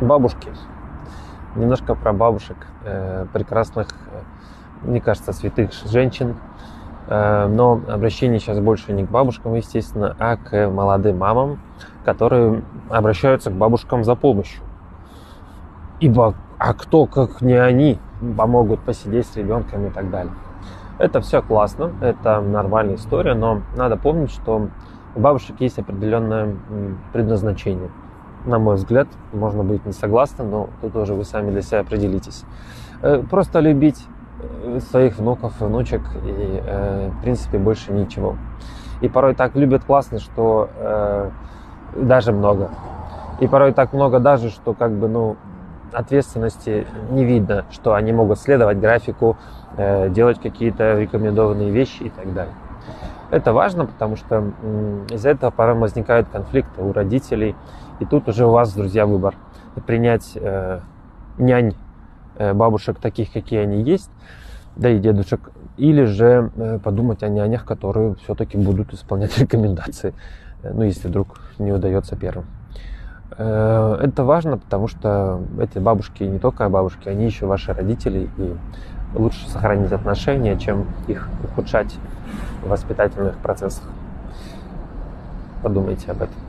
Бабушки. Немножко про бабушек, э, прекрасных, мне кажется, святых женщин. Но обращение сейчас больше не к бабушкам, естественно, а к молодым мамам, которые обращаются к бабушкам за помощью. Ибо, а кто, как не они, помогут посидеть с ребенком и так далее. Это все классно, это нормальная история, но надо помнить, что у бабушек есть определенное предназначение. На мой взгляд, можно быть не согласным, но тут тоже вы сами для себя определитесь. Э, просто любить э, своих внуков, внучек и, э, в принципе, больше ничего. И порой так любят классно, что даже много. И порой так много даже, что как бы, ну, ответственности не видно, что они могут следовать графику, делать какие-то рекомендованные вещи и так далее. Это важно, потому что из-за этого порой возникают конфликты у родителей. И тут уже у вас, друзья, выбор. Принять э, нянь э, бабушек таких, какие они есть, да и дедушек, или же э, подумать о нянях, которые все-таки будут исполнять рекомендации, э, ну, если вдруг не удается первым. Э, это важно, потому что эти бабушки не только бабушки, они еще ваши родители, и лучше сохранить отношения, чем их ухудшать воспитательных процессах. Подумайте об этом.